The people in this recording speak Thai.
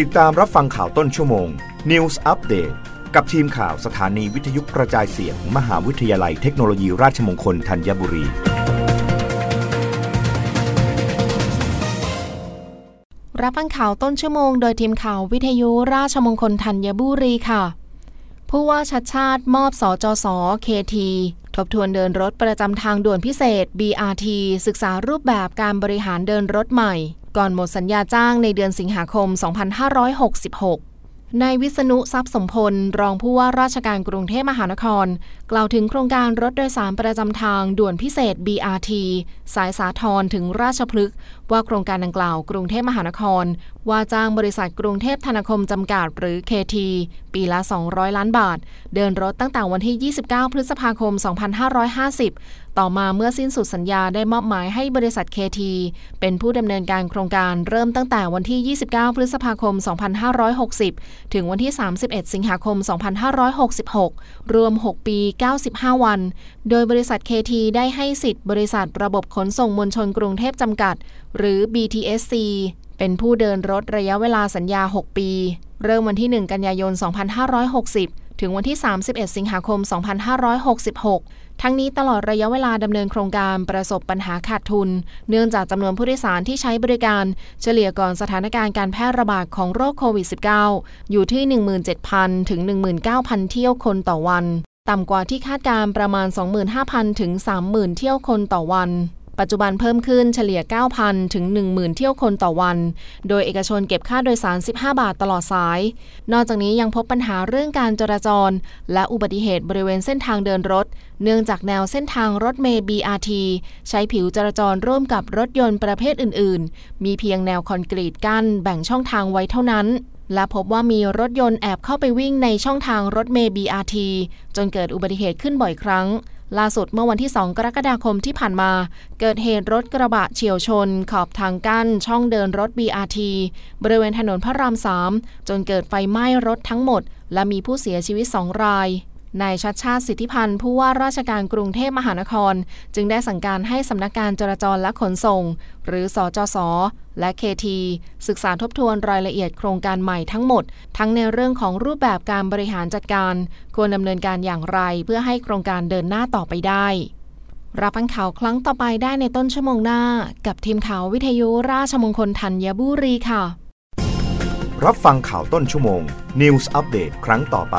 ติดตามรับฟังข่าวต้นชั่วโมง News Update กับทีมข่าวสถานีวิทยุกระจายเสียงมมหาวิทยาลัยเทคโนโลยีราชมงคลธัญบุรี รับฟังข่าวต้นชั่วโมงโดยทีมข่าววิทยุราชมงคลธัญบุรีค่ะ ผู้ว่าชัดชาติมอบสจสเคทีทบทวนเดินรถประจำทางด่วนพิเศษ BRT ศึกษารูปแบบการบริหารเดินรถใหม่ ก่อนหมดสัญญาจ้างในเดือนสิงหาคม 2566 นายวิษณุทรัพย์สมพล รองผู้ว่าราชการกรุงเทพมหานคร กล่าวถึงโครงการรถโดยสารประจำทางด่วนพิเศษ BRT สายสาทรถึงราชพฤกษ์ว่าโครงการดังกล่าวกรุงเทพมหานคร ว่าจ้างบริษัทกรุงเทพธนาคมจำกัดหรือ KT ปีละ 200 ล้านบาท เดินรถตั้งแต่วันที่ 29 พฤษภาคม 2550ต่อมาเมื่อสิ้นสุดสัญญาได้มอบหมายให้บริษัท KT เป็นผู้ดำเนินการโครงการเริ่มตั้งแต่วันที่ 29 พฤษภาคม 2560 ถึงวันที่ 31 สิงหาคม 2566 รวม 6 ปี 95 วัน โดยบริษัท KT ได้ให้สิทธิ์บริษัทระบบขนส่งมวลชนกรุงเทพจำกัด หรือ BTSC เป็นผู้เดินรถระยะเวลาสัญญา 6 ปี เริ่มวันที่ 1 กันยายน 2560 ถึงวันที่ 31 สิงหาคม 2566 ทั้งนี้ตลอดระยะเวลาดำเนินโครงการประสบปัญหาขาดทุน เนื่องจากจำนวนผู้โดยสารที่ใช้บริการเฉลี่ยก่อนสถานการณ์การแพร่ระบาดของโรคโควิด -19 อยู่ที่ 17,000 ถึง 19,000 เที่ยวคนต่อวัน ต่ำกว่าที่คาดการประมาณ 25,000 ถึง 30,000 เที่ยวคนต่อวัน ปัจจุบันเพิ่มขึ้นเฉลี่ย 9,000 ถึง 10,000 เที่ยวคนต่อวัน โดยเอกชนเก็บค่าโดยสาร 15 บาทตลอดสาย นอกจากนี้ยังพบปัญหาเรื่องการจราจร และอุบัติเหตุบริเวณเส้นทางเดินรถ เนื่องจากแนวเส้นทางรถเมล์ BRT ใช้ผิวจราจรร่วมกับรถยนต์ประเภทอื่น ๆ มีเพียงแนวคอนกรีตกั้นแบ่งช่องทางไว้เท่านั้น และพบว่ามีรถยนต์แอบเข้าไปวิ่งในช่องทางรถเมย์ BRT จนเกิดอุบัติเหตุขึ้นบ่อยครั้ง ล่าสุดเมื่อวันที่ 2 กรกฎาคมที่ผ่านมา เกิดเหตุรถกระบะเฉียวชน ขอบทางกั้น ช่องเดินรถ BRT บริเวณถนนพระราม 3 จนเกิดไฟไหม้รถทั้งหมด และมีผู้เสียชีวิต 2 ราย นายชัดชาติสิทธิพันธ์ผู้ว่าราชการกรุงเทพมหานคร จึงได้สั่งการให้สำนักการจราจรและขนส่ง หรือสอจสและเคทีศึกษาทบทวนรายละเอียดโครงการใหม่ทั้งหมด ทั้งในเรื่องของรูปแบบการบริหารจัดการ ควรดำเนินการอย่างไร เพื่อให้โครงการเดินหน้าต่อไปได้ รับฟังข่าวครั้งต่อไปได้ในต้นชั่วโมงหน้า กับทีมข่าววิทยุราชมงคลธัญบุรีค่ะ รับฟังข่าวต้นชั่วโมง News อัปเดตครั้งต่อไป